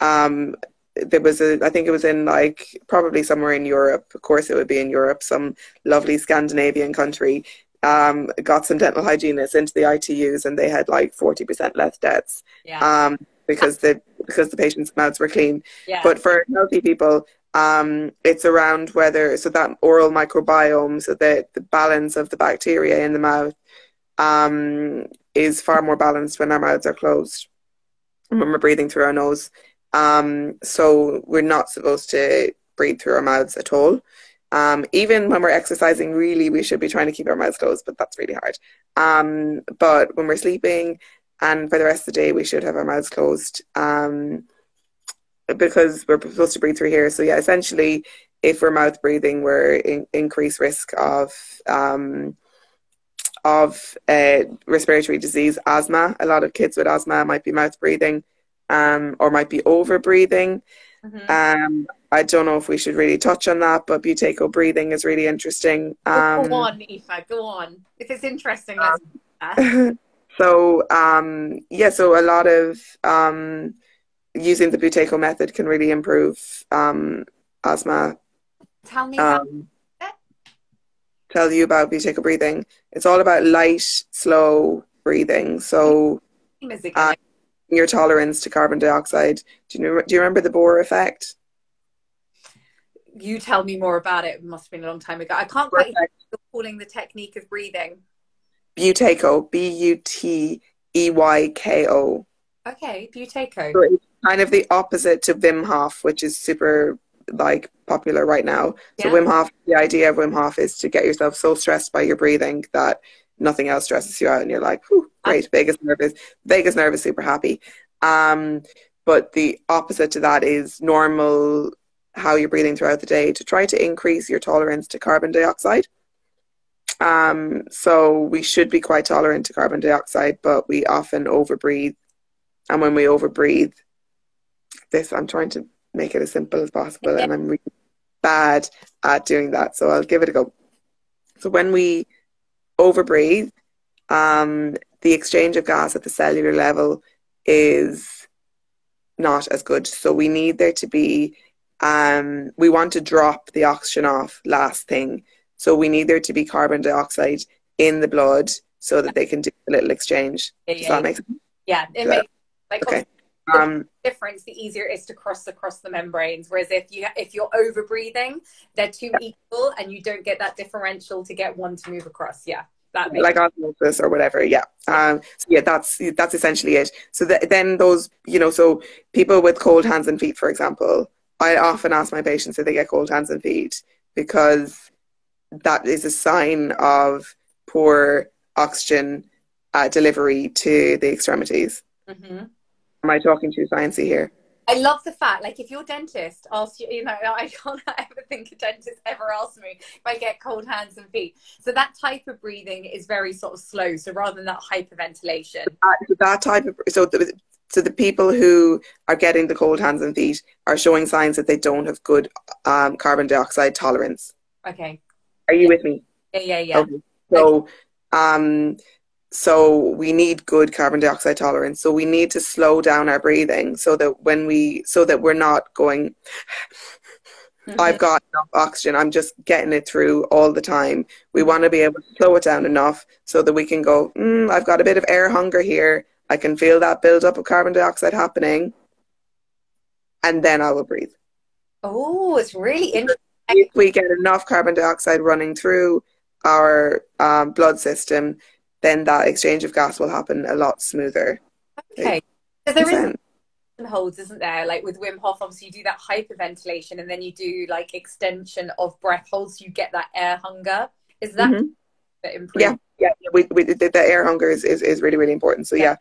[SPEAKER 2] um, there was a, I think it was in like probably somewhere in Europe. Of course, it would be in Europe, some lovely Scandinavian country. Um, got some dental hygienists into the ITUs, and they had like forty percent less deaths
[SPEAKER 1] Yeah.
[SPEAKER 2] um, because the because the patients' mouths were clean.
[SPEAKER 1] yeah.
[SPEAKER 2] But for healthy people, um, it's around whether so that oral microbiome, so the the balance of the bacteria in the mouth, um, is far more balanced when our mouths are closed, when we're breathing through our nose. Um, so we're not supposed to breathe through our mouths at all. Um, even when we're exercising, really, we should be trying to keep our mouths closed, but that's really hard. Um, but when we're sleeping and for the rest of the day, we should have our mouths closed um, because we're supposed to breathe through here. So, yeah, essentially, if we're mouth breathing, we're in increased risk of um, of uh, respiratory disease, asthma. A lot of kids with asthma might be mouth breathing um, or might be over breathing.
[SPEAKER 1] Mhm.
[SPEAKER 2] Um, I don't know if we should really touch on that, but buteyko breathing is really interesting. Um,
[SPEAKER 1] go on, Aoife, go on. If it's interesting, let's
[SPEAKER 2] so um, yeah, so a lot of um, using the Buteyko method can really improve um, asthma.
[SPEAKER 1] Tell me about
[SPEAKER 2] Um, tell you about Buteyko breathing. It's all about light, slow breathing. So
[SPEAKER 1] music.
[SPEAKER 2] uh, your tolerance to carbon dioxide. Do you know, do you remember the Bohr effect?
[SPEAKER 1] you tell me more about it. It must have been a long time ago. I can't quite hear calling the technique of breathing.
[SPEAKER 2] Buteyko, B U T E Y K O.
[SPEAKER 1] Okay.
[SPEAKER 2] So it's kind of the opposite to Wim Hof, which is super like popular right now. So Wim Hof, the idea of Wim Hof is to get yourself so stressed by your breathing that nothing else stresses you out, and you're like, great, vagus nerve is vagus nerve is super happy. Um, but the opposite to that is normal how you're breathing throughout the day to try to increase your tolerance to carbon dioxide. Um, so we should be quite tolerant to carbon dioxide, but we often overbreathe. And when we overbreathe, this I'm trying to make it as simple as possible, and I'm really bad at doing that. So I'll give it a go. So when we overbreathe, um, the exchange of gas at the cellular level is not as good. So we need there to be, um, we want to drop the oxygen off last thing. So we need there to be carbon dioxide in the blood so that they can do a little exchange.
[SPEAKER 1] Yeah,
[SPEAKER 2] Does
[SPEAKER 1] yeah,
[SPEAKER 2] that make sense?
[SPEAKER 1] yeah. It
[SPEAKER 2] Yeah.
[SPEAKER 1] makes like
[SPEAKER 2] Okay. Um,
[SPEAKER 1] the difference. The easier it is to cross across the membranes. Whereas if you if you're over breathing, they're too equal, and you don't get that differential to get one to move across. Yeah, that makes
[SPEAKER 2] like osmosis or whatever. Yeah. Um, so yeah, that's that's essentially it. So th- then those, you know, so people with cold hands and feet, for example, I often ask my patients if they get cold hands and feet because that is a sign of poor oxygen uh, delivery to the extremities.
[SPEAKER 1] hmm
[SPEAKER 2] Am I talking too sciencey here?
[SPEAKER 1] I love the fact, like, if your dentist asks you, you know, I can't ever think a dentist ever asked me if I get cold hands and feet. So that type of breathing is very sort of slow. So rather than that hyperventilation,
[SPEAKER 2] so that type of so the, so the people who are getting the cold hands and feet are showing signs that they don't have good um, carbon dioxide tolerance.
[SPEAKER 1] okay,
[SPEAKER 2] Are you with me?
[SPEAKER 1] yeah, yeah, yeah,
[SPEAKER 2] Okay. So, um, so we need good carbon dioxide tolerance. So we need to slow down our breathing so that when we, so that we're not going,
[SPEAKER 1] Mhm.
[SPEAKER 2] I've got enough oxygen. I'm just getting it through all the time. We want to be able to slow it down enough so that we can go, mm, I've got a bit of air hunger here. I can feel that buildup of carbon dioxide happening. And then I will breathe.
[SPEAKER 1] Oh, it's really interesting.
[SPEAKER 2] if we get enough carbon dioxide running through our um, blood system, then that exchange of gas will happen a lot smoother.
[SPEAKER 1] Okay, because there is
[SPEAKER 2] Sense?
[SPEAKER 1] holds, isn't there? Like with Wim Hof, obviously you do that hyperventilation, and then you do like extension of breath holds. You get that air hunger. Is that
[SPEAKER 2] Mhm.
[SPEAKER 1] that?
[SPEAKER 2] Yeah, yeah, yeah. We, we, the, the air hunger is, is, is really, really important. So, yeah.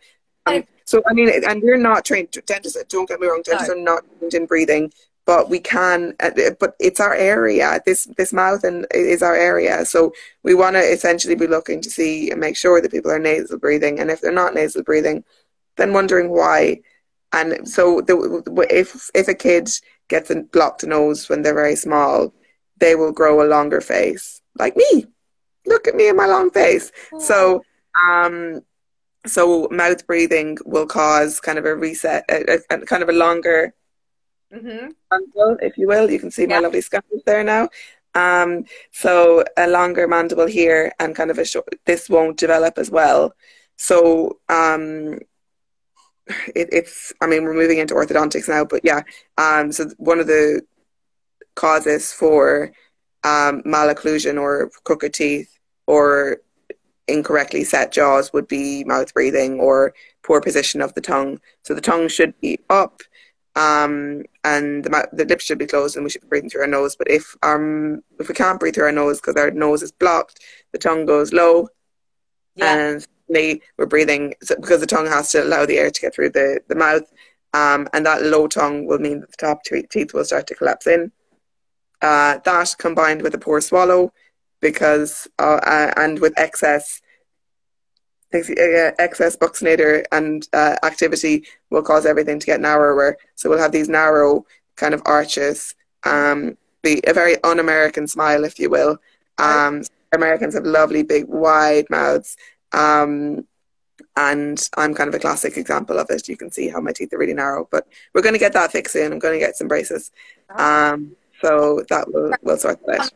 [SPEAKER 1] Yeah.
[SPEAKER 2] Um, so, I mean, and we're not trained, dentists, don't get me wrong, dentists are not trained in breathing, but we can, uh, but it's our area. This, this mouth and is our area. So we want to essentially be looking to see and make sure that people are nasal breathing. And if they're not nasal breathing, then wondering why. And so the, if if a kid gets a blocked nose when they're very small, they will grow a longer face, like me. Look at me and my long face. Oh. So, um, so mouth breathing will cause kind of a reset, a, a, a kind of a longer mm-hmm. mandible, if you will. You can see my lovely scalp there now. Um, so a longer mandible here, and kind of a short. This won't develop as well. So um, it, it's. I mean, we're moving into orthodontics now, but yeah. Um, so one of the causes for um, malocclusion or crooked teeth or incorrectly set jaws would be mouth breathing or poor position of the tongue. So the tongue should be up um, and the, the lips should be closed and we should be breathing through our nose. But if um, if we can't breathe through our nose because our nose is blocked, the tongue goes low yeah. and we're breathing because the tongue has to allow the air to get through the, the mouth. Um, and that low tongue will mean that the top teeth will start to collapse in. Uh, that combined with a poor swallow, because uh, uh, and with excess excess buccinator and uh, activity will cause everything to get narrower. So we'll have these narrow kind of arches, um, be a very un-American smile, if you will. Um, Americans have lovely, big, wide mouths. Um, and I'm kind of a classic example of it. You can see how my teeth are really narrow, but we're going to get that fixed in. I'm going to get some braces. Um, so that will will sort that out.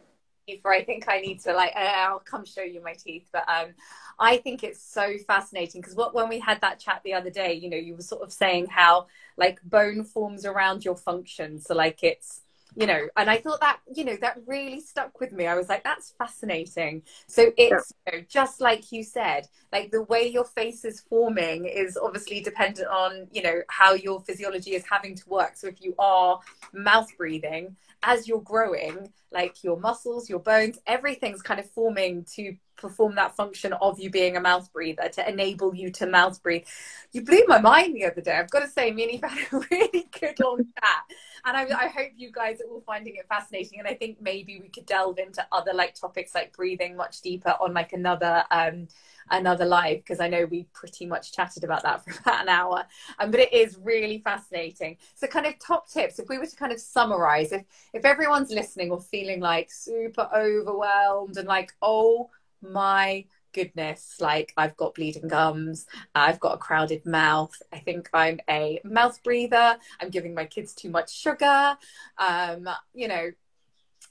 [SPEAKER 1] I think I need to like I'll come show you my teeth, but um, I think it's so fascinating because what when we had that chat the other day, you know, you were sort of saying how like bone forms around your function, so like it's you know and i thought that you know that really stuck with me. I was like that's fascinating. So it's yeah. you know, just like you said like the way your face is forming is obviously dependent on you know how your physiology is having to work. So if you are mouth breathing as you're growing like your muscles your bones everything's kind of forming to perform that function of you being a mouth breather to enable you to mouth breathe. You blew my mind the other day. I've got to say, me and Aoife had a really good long chat. And I, I, hope you guys are all finding it fascinating. And I think maybe we could delve into other like topics like breathing much deeper on like another um another live because I know we pretty much chatted about that for about an hour. Um, but it is really fascinating. So kind of top tips, if we were to kind of summarize, if if everyone's listening or feeling like super overwhelmed and like, oh my goodness, like I've got bleeding gums, I've got a crowded mouth, I think I'm a mouth breather, I'm giving my kids too much sugar, um, you know,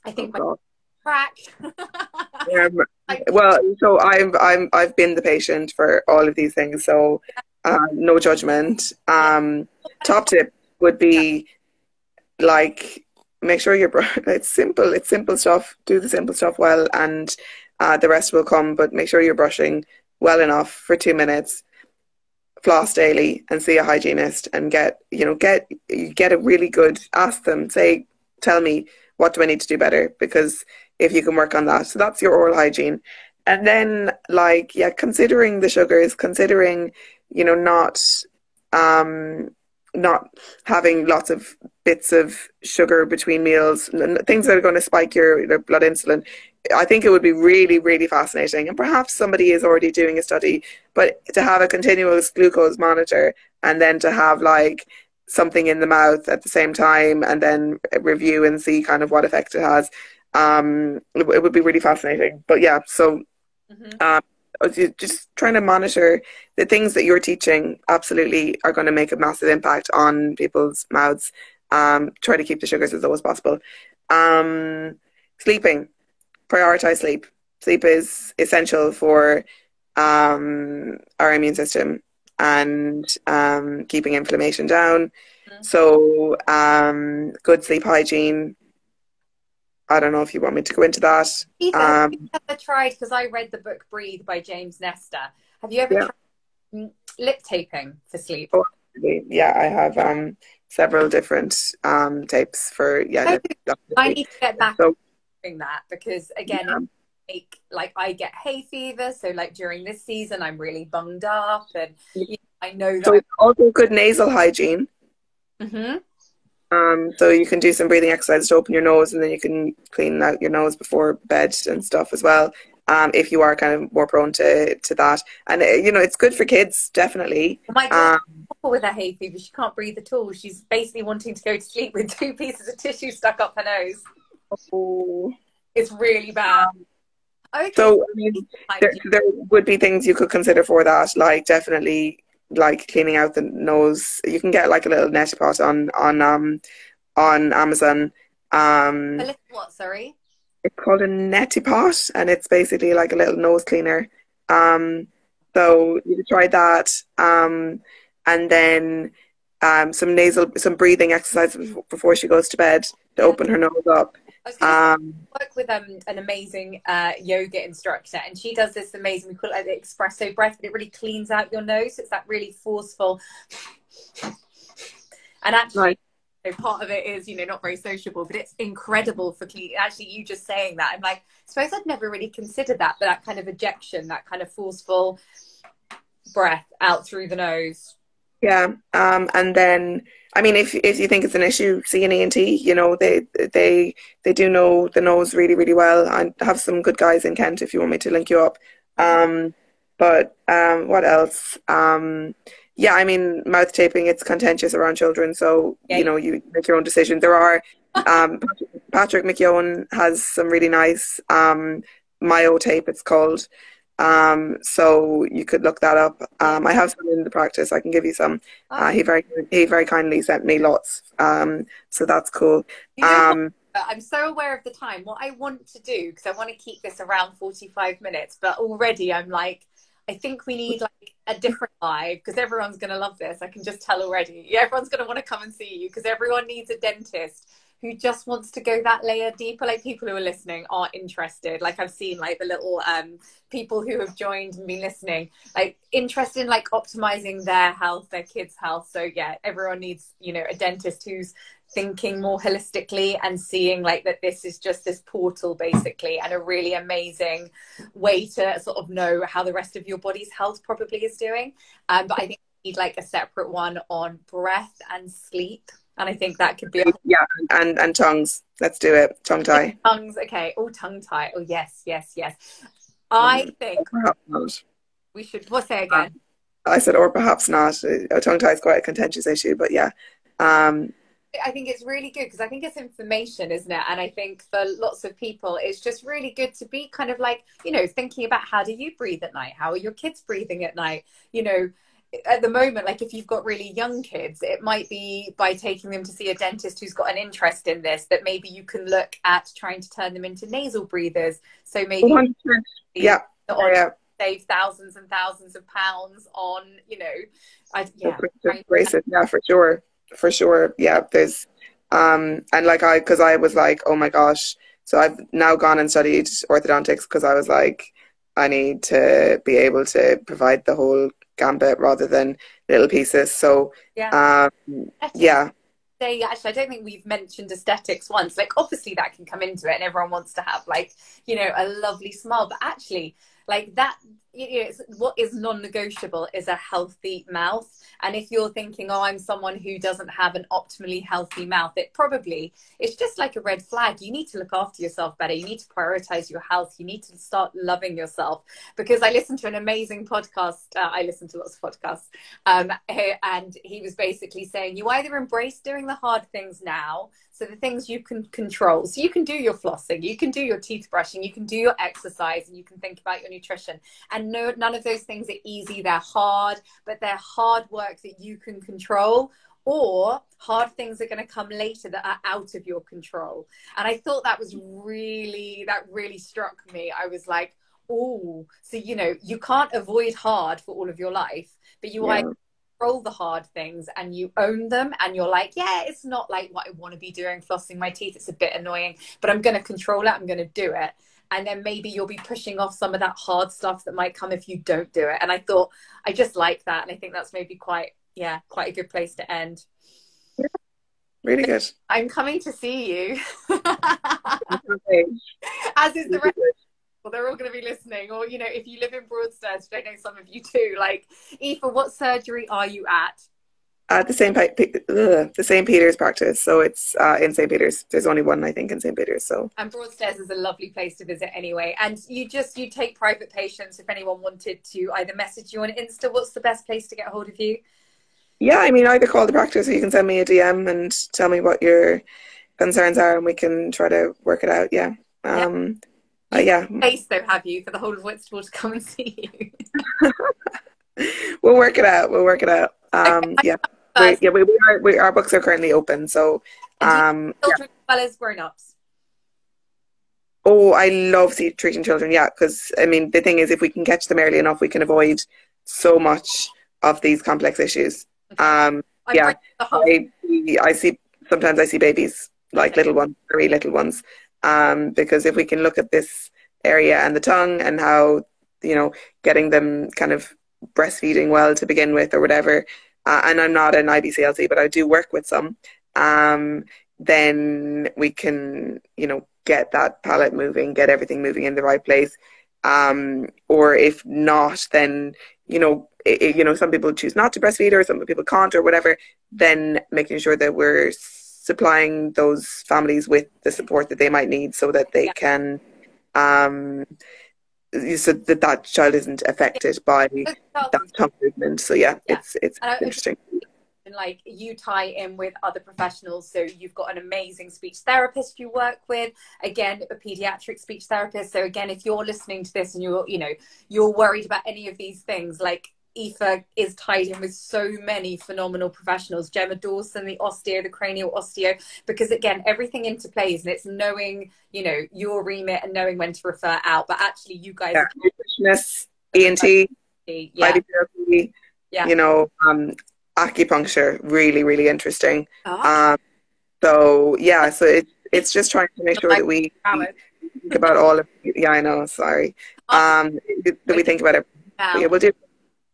[SPEAKER 1] I think oh, my crack.
[SPEAKER 2] well, so I'm I'm I've been the patient for all of these things, so uh, no judgment. Um, top tip would be like make sure you're it's simple it's simple stuff do the simple stuff well and uh, the rest will come, but make sure you're brushing well enough for two minutes. Floss daily and see a hygienist and get you know get you get a really good. Ask them, say, tell me what do I need to do better because if you can work on that, so that's your oral hygiene. And then like yeah, considering the sugars, considering you know not um not having lots of bits of sugar between meals, things that are going to spike your, your blood insulin. I think it would be really, really fascinating. And perhaps somebody is already doing a study, but to have a continuous glucose monitor and then to have like something in the mouth at the same time and then review and see kind of what effect it has, um, it, it would be really fascinating. But yeah, so mm-hmm. um, just trying to monitor the things that you're teaching absolutely are going to make a massive impact on people's mouths. Um, try to keep the sugars as low as possible. Um, sleeping prioritize sleep. Sleep is essential for um, our immune system and um, keeping inflammation down. Mm-hmm. So, um, good sleep hygiene. I don't know if you want me to go into that.
[SPEAKER 1] Have you um, ever tried? Because I read the book Breathe by James Nestor. Have you ever yeah. tried lip taping for sleep? Oh,
[SPEAKER 2] yeah, I have um, several different um, tapes for yeah.
[SPEAKER 1] I need to get back so, that because again yeah. like, like I get hay fever so like during this season I'm really bunged up and you know, I know that
[SPEAKER 2] so also good nasal hygiene
[SPEAKER 1] mm-hmm.
[SPEAKER 2] um so you can do some breathing exercises to open your nose and then you can clean out your nose before bed and stuff as well um, if you are kind of more prone to, to that. And, uh, you know, it's good for kids, definitely.
[SPEAKER 1] Oh my God, um, with her hay fever, she can't breathe at all. She's basically wanting to go to sleep with two pieces of tissue stuck up her nose.
[SPEAKER 2] Oh.
[SPEAKER 1] It's really bad.
[SPEAKER 2] Okay. So, I mean, there, there would be things you could consider for that, like definitely like cleaning out the nose. You can get like a little neti pot on on um on Amazon. Um,
[SPEAKER 1] a little what? Sorry.
[SPEAKER 2] It's called a neti pot, and it's basically like a little nose cleaner. Um, so you try that, um, and then um, some nasal, some breathing exercises before she goes to bed to open her nose up.
[SPEAKER 1] I um, work with um, an amazing uh, yoga instructor, and she does this amazing. We call it like the espresso breath, but it really cleans out your nose. It's that really forceful. And actually, right. Part of it is you know not very sociable, but it's incredible for. Actually, you just saying that, I'm like, I suppose I'd never really considered that, but that kind of ejection, that kind of forceful breath out through the nose.
[SPEAKER 2] Yeah, um, and then I mean, if if you think it's an issue, see an ENT. You know, they they they do know the nose really really well. I have some good guys in Kent if you want me to link you up. Um, but um, what else? Um, yeah, I mean, mouth taping. It's contentious around children, so yeah. you know you make your own decision. There are um, Patrick McKeown has some really nice um, myo tape. It's called. Um, so you could look that up. Um, I have some in the practice. I can give you some. Uh, he very he very kindly sent me lots. Um, so that's cool. Um,
[SPEAKER 1] I'm so aware of the time. What I want to do because I want to keep this around 45 minutes, but already I'm like, I think we need like a different live because everyone's going to love this. I can just tell already. Yeah, everyone's going to want to come and see you because everyone needs a dentist who just wants to go that layer deeper. Like people who are listening are interested. Like i've seen like the little um people who have joined and been listening like interested in like optimizing their health their kids health. So yeah everyone needs you know a dentist who's thinking more holistically and seeing like that this is just this portal basically and a really amazing way to sort of know how the rest of your body's health probably is doing. Um, but i think you need like a separate one on breath and sleep and I think that could be a-
[SPEAKER 2] yeah, and and tongues. Let's do it. Tongue tie.
[SPEAKER 1] tongues. Okay. Oh, tongue tie. Oh, yes, yes, yes. I mm, think we should. What say again?
[SPEAKER 2] Uh, I said, or perhaps not. A tongue tie is quite a contentious issue, but yeah. Um,
[SPEAKER 1] I think it's really good because I think it's information, isn't it? And I think for lots of people, it's just really good to be kind of like, you know, thinking about how do you breathe at night? How are your kids breathing at night? You know, at the moment, like if you've got really young kids, it might be by taking them to see a dentist who's got an interest in this that maybe you can look at trying to turn them into nasal breathers. So maybe, 100%.
[SPEAKER 2] yeah, on, yeah.
[SPEAKER 1] save thousands and thousands of pounds on, you know, I, yeah,
[SPEAKER 2] braces. Yeah, for sure, for sure. Yeah, there's, um, and like I, because I was like, oh my gosh. So I've now gone and studied orthodontics because I was like, I need to be able to provide the whole gambit rather than little pieces. So yeah, um, yeah.
[SPEAKER 1] Say actually, I don't think we've mentioned aesthetics once. Like obviously that can come into it, and everyone wants to have like you know a lovely smile, but actually like that what is non-negotiable is a healthy mouth. And if you're thinking oh i'm someone who doesn't have an optimally healthy mouth it probably it's just like a red flag. You need to look after yourself better. You need to prioritize your health. You need to start loving yourself. Because i listened to an amazing podcast uh, i listen to lots of podcasts um, and he was basically saying you either embrace doing the hard things now so the things you can control so you can do your flossing you can do your teeth brushing you can do your exercise and you can think about your nutrition and no, none of those things are easy. They're hard, but they're hard work that you can control or hard things are going to come later that are out of your control. And I thought that was really, that really struck me. I was like, oh, so, you know, you can't avoid hard for all of your life, but you yeah. control the hard things and you own them and you're like, yeah, it's not like what I want to be doing, flossing my teeth. It's a bit annoying, but I'm going to control it. I'm going to do it and then maybe you'll be pushing off some of that hard stuff that might come if you don't do it. And i thought i just like that and i think that's maybe quite yeah quite a good place to end.
[SPEAKER 2] Yeah, really good.
[SPEAKER 1] I'm coming to see you. As is the rest well, they're all going to be listening. Or you know if you live in broadstairs which i know some of you too. Like Aoife what surgery are you at
[SPEAKER 2] At the same ugh, the St. Peter's practice. So it's uh, in St. Peter's. There's only one, I think, in St. Peter's. So
[SPEAKER 1] And Broadstairs is a lovely place to visit anyway. And you just you take private patients if anyone wanted to either message you on Insta. What's the best place to get hold of you?
[SPEAKER 2] yeah, I mean, either call the practice or you can send me a DM and tell me what your concerns are, and we can try to work it out. Yeah. Um, uh, yeah,
[SPEAKER 1] though, have you for the whole of Whitstable to come and see you?
[SPEAKER 2] we'll work it out. We'll work it out. Um,
[SPEAKER 1] Okay.
[SPEAKER 2] yeah, we, yeah, we, we are, we, our books are currently open. So, um, yeah.
[SPEAKER 1] As well as grown-ups.
[SPEAKER 2] Oh, I love see, treating children. Yeah, because I mean, the thing is, if we can catch them early enough, we can avoid so much of these complex issues. Um,
[SPEAKER 1] I
[SPEAKER 2] Yeah.
[SPEAKER 1] bring the whole
[SPEAKER 2] I, I see sometimes I see babies like
[SPEAKER 1] Okay.
[SPEAKER 2] little ones, very little ones, um, because if we can look at this area and the tongue and how you know getting them kind of breastfeeding well to begin with or whatever, uh, and I'm not an IBCLC, but I do work with some. Um, then we can you know get that palate moving, get everything moving in the right place. Um, or if not, then you know i i- you know some people choose not to breastfeed or some people can't or whatever then making sure that we're supplying those families with the support that they might need so that they
[SPEAKER 1] Yeah.
[SPEAKER 2] can um so that that child isn't affected by that tongue movement. So yeah,
[SPEAKER 1] Yeah.
[SPEAKER 2] it's it's
[SPEAKER 1] And
[SPEAKER 2] interesting.
[SPEAKER 1] and like you tie in with other professionals so you've got an amazing speech therapist you work with again a pediatric speech therapist. So again if you're listening to this and you're you know you're worried about any of these things like Aoife is tied in with so many phenomenal professionals Gemma Dawson the osteo the cranial osteo because again everything interplays and it's knowing you know your remit and knowing when to refer out but actually you guys
[SPEAKER 2] yeah. nutritionists ENT
[SPEAKER 1] yeah.
[SPEAKER 2] IBTherapy
[SPEAKER 1] Yeah.
[SPEAKER 2] you know um acupuncture really really interesting.
[SPEAKER 1] Ah,
[SPEAKER 2] um so yeah so it, it's just trying to make sure that we think about all of yeah i know sorry. Um that we think about it. Yeah we'll do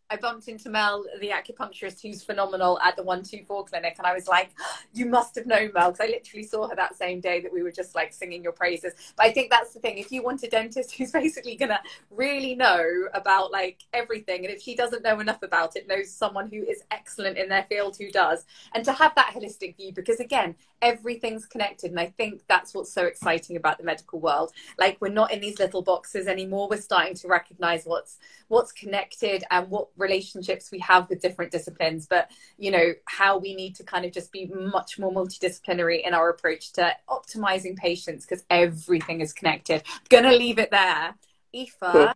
[SPEAKER 1] I bumped into Mel, the acupuncturist, who's phenomenal at the 124 clinic. And I was like, you must have known Mel, because I literally saw her that same day that we were just like singing your praises. But I think that's the thing. If you want a dentist who's basically going to really know about like everything, and if she doesn't know enough about it, knows someone who is excellent in their field who does, and to have that holistic view, because again, everything's connected. And I think that's what's so exciting about the medical world. Like, we're not in these little boxes anymore. We're starting to recognize what's what's connected and what relationships we have with different disciplines but you know how we need to kind of just be much more multidisciplinary in our approach to optimizing patients because everything is connected gonna leave it there Aoife.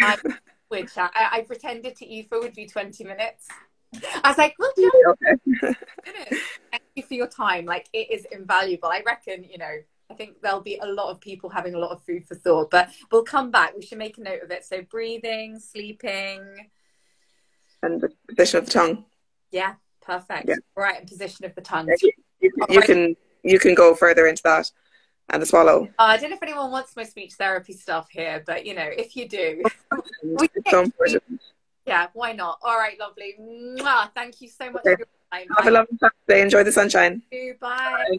[SPEAKER 1] I, would. I, I pretended to Aoife would be 20 minutes I was like, well,
[SPEAKER 2] okay
[SPEAKER 1] minutes. Thank you for your time. Like it is invaluable. I reckon, you know, I think there'll be a lot of people having a lot of food for thought, but we'll come back. We should make a note of it. So breathing, sleeping.
[SPEAKER 2] And the position of the tongue
[SPEAKER 1] Yeah, perfect.
[SPEAKER 2] Yeah.
[SPEAKER 1] Right, and position of the tongue.
[SPEAKER 2] Yeah, you, you, you can you can go further into that and the swallow
[SPEAKER 1] Uh, I don't know if anyone wants my speech therapy stuff here, but you know, if you do,
[SPEAKER 2] so
[SPEAKER 1] yeah, why not? All right, lovely. Mwah. Thank you so much
[SPEAKER 2] Okay.
[SPEAKER 1] for your time.
[SPEAKER 2] have a lovely Saturday enjoy the sunshine
[SPEAKER 1] Bye. Bye.
[SPEAKER 2] Bye.